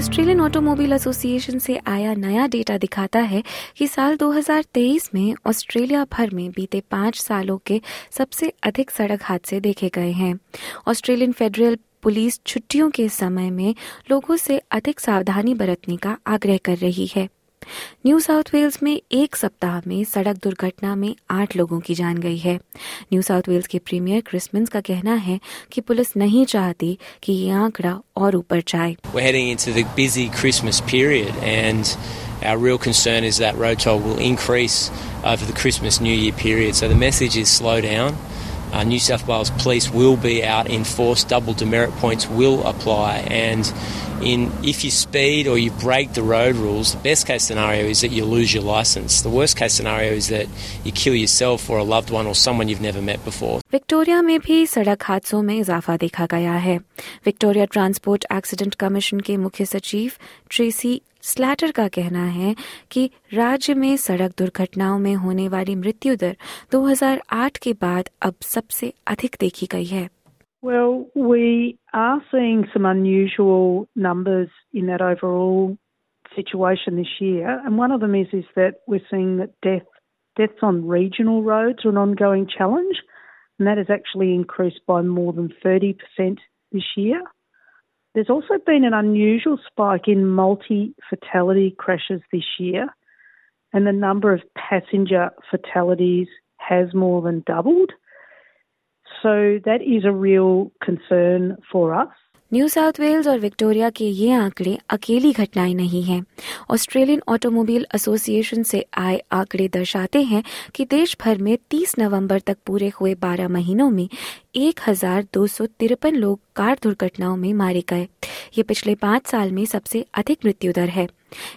Australian automobile association से आया नया डेटा दिखाता है कि साल 2023 में ऑस्ट्रेलिया भर में बीते पाँच सालों के सबसे अधिक सड़क हादसे देखे गए हैं। ऑस्ट्रेलियन फेडरल पुलिस छुट्टियों के समय में लोगों से अधिक सावधानी बरतने का आग्रह कर रही है। न्यू साउथ वेल्स में एक सप्ताह में सड़क दुर्घटना में आठ लोगों की जान गई है न्यू साउथ वेल्स के प्रीमियर क्रिसमस का कहना है कि पुलिस नहीं चाहती कि ये आंकड़ा और ऊपर जाए We're heading into the busy Christmas period, and our real concern is that road toll will increase over the Christmas New Year period. So the message is slow down. Uh, New South Wales Police will be out in force. Double demerit points will apply, and in if you speed or you break the road rules, the best case scenario is that you lose your license. The worst case scenario is that you kill yourself or a loved one or someone you've never met before. Victoria में भी सड़क हादसों में इजाफा देखा गया है Victoria transport accident commission के मुख्य सचिव ट्रेसी स्लैटर का कहना है कि राज्य में सड़क दुर्घटनाओं में होने वाली मृत्यु दर 2008 के बाद अब सबसे अधिक देखी गई है Well, we are seeing some unusual numbers in that overall situation this year, and one of them is is that we're seeing that death deaths on regional roads are an ongoing challenge, and that has actually increased by more than thirty percent this year. There's also been an unusual spike in multi-fatality crashes this year, and the number of passenger fatalities has more than doubled. So that is a real concern for us. New South Wales और Victoria के ये आंकड़े अकेली घटनाएँ नहीं हैं Australian automobile association से आए आंकड़े दर्शाते हैं कि देश भर में 30 नवंबर तक पूरे हुए 12 महीनों में एक हज़ार दो सौ तिरपन लोग कार दुर्घटनाओं में मारे गए। ये पिछले पाँच साल में सबसे अधिक मृत्यु दर है।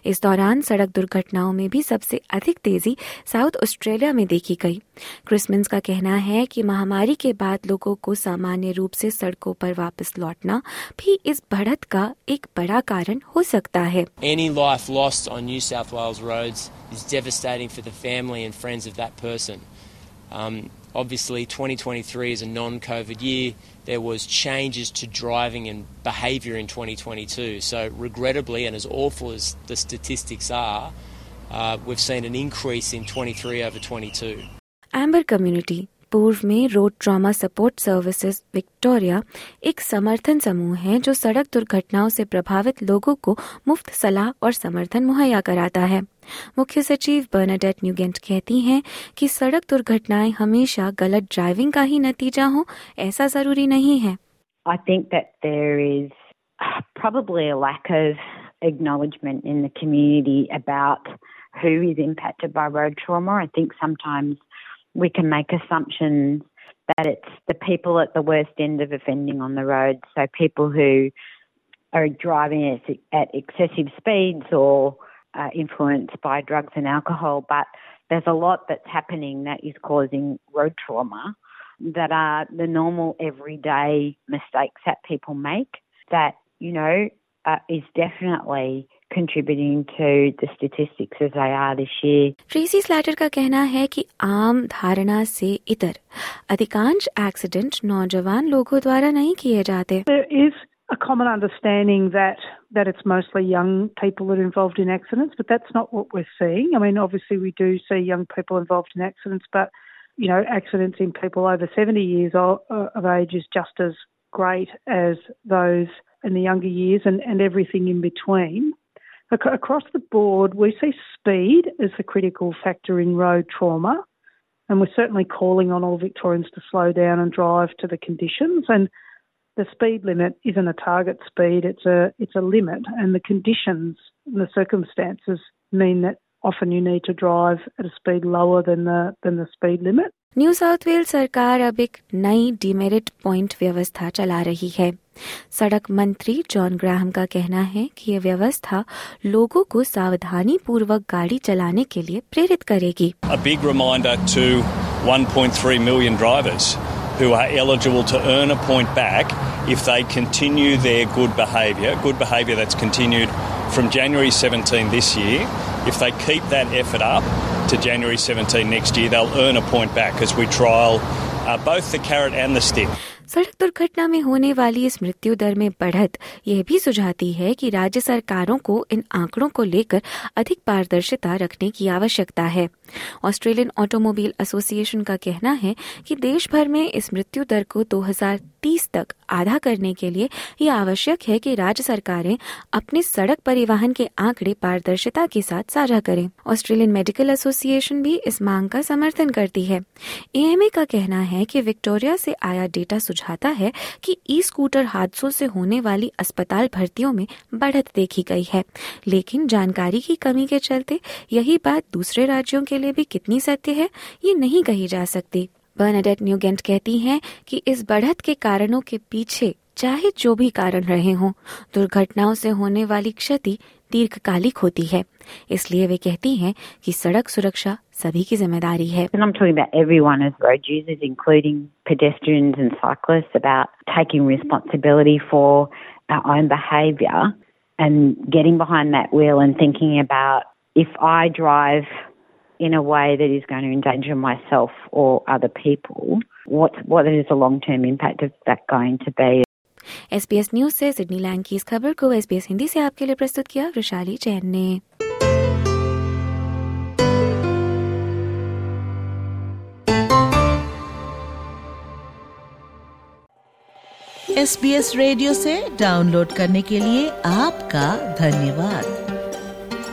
इस दौरान सड़क दुर्घटनाओं में भी सबसे अधिक तेज़ी साउथ ऑस्ट्रेलिया में देखी गई। क्रिसमस का कहना है कि महामारी के बाद लोगों को सामान्य रूप से सड़कों पर वापस लौटना भी इस बढ़त का एक बड़ा कारण हो सकता है। Any life lost on New South Wales roads is devastating for the family and friends of that person. Um, obviously, 2023 is a non-COVID year. There was changes to driving and behaviour in 2022. So, regrettably, and as awful as the statistics are, uh, we've seen an increase in 23 over 22. Amber community पूर्व में road trauma support services Victoria एक समर्थन समूह है जो सड़क दुर्घटनाओं से प्रभावित लोगों को मुफ़्त सलाह और समर्थन मुहैया कराता है मुख्य सचिव बर्नाडेट न्यूगेंट कहती हैं कि सड़क दुर्घटनाएँ हमेशा गलत ड्राइविंग का ही नतीजा हो ऐसा ज़रूरी नहीं है think that there is uh, probably a lack of acknowledgement in the community about who is impacted by road trauma. I think sometimes we can make assumptions that it's the people at the worst end of offending on the road. So people who are driving at excessive speeds or uh, influenced by drugs and alcohol. But there's a lot that's happening that is causing road trauma that are the normal everyday mistakes that people make that, you know, uh, is definitely contributing to the statistics as they are this year. Tracy Slater का कहना है कि आम धारणा से इतर अधिकांश accident नौजवान लोगों द्वारा नहीं किए जाते There is a common understanding that that it's mostly young people that are involved in accidents, but that's not what we're seeing. I mean, obviously we do see young people involved in accidents, but you know, accidents in people over 70 years of age is just as great as those in the younger years and, and everything in between. Across the board, we see speed as the critical factor in road trauma, and we're certainly calling on all Victorians to slow down and drive to the conditions. And the speed limit isn't a target speed; it's a it's a limit, and the conditions and the circumstances mean that often you need to drive at a speed lower than the than the speed limit. New South Wales सरकार अब एक नई demerit point व्यवस्था चला रही है सड़क मंत्री जॉन ग्राहम का कहना है कि यह व्यवस्था लोगों को सावधानी पूर्वक गाड़ी चलाने के लिए प्रेरित करेगी A big reminder to 1.3 million drivers who are eligible to earn a point back if they continue their good behaviour, good behaviour that's continued from January 17 this year. If they keep that effort up to January 17 next year, they'll earn a point back as we trial uh, both the carrot and the stick. सड़क दुर्घटना में होने वाली इस मृत्यु दर में बढ़त यह भी सुझाती है कि राज्य सरकारों को इन आंकड़ों को लेकर अधिक पारदर्शिता रखने की आवश्यकता है। ऑस्ट्रेलियन ऑटोमोबाइल एसोसिएशन का कहना है कि देश भर में इस मृत्यु दर को 2030 तक आधा करने के लिए यह आवश्यक है कि राज्य सरकारें अपने सड़क परिवहन के आंकड़े पारदर्शिता के साथ साझा करें। ऑस्ट्रेलियन मेडिकल एसोसिएशन भी इस मांग का समर्थन करती है। एएमए का कहना है कि विक्टोरिया से आया डेटा सुझाता है कि ई स्कूटर हादसों से होने वाली अस्पताल भर्तियों में बढ़त देखी गई है। लेकिन जानकारी की कमी के चलते यही बात दूसरे राज्यों के लिए भी कितनी सत्य है, ये नहीं कही जा सकती। बर्नाडेट न्यूगेंट कहती हैं कि इस बढ़त के कारणों के पीछे चाहे जो भी कारण रहे हों दुर्घटनाओं से होने वाली क्षति दीर्घकालिक होती है इसलिए वे कहती हैं कि सड़क सुरक्षा सभी की ज़िम्मेदारी है And getting behind that wheel and thinking about if I drive in a way that is going to endanger myself or other people, what what is the long term impact of that going to be? SBS news से Sydney Lang की इस खबर को SPS Hindi से आपके लिए प्रस्तुत किया वैशाली जैन ने एस बी एस रेडियो से डाउनलोड करने के लिए आपका धन्यवाद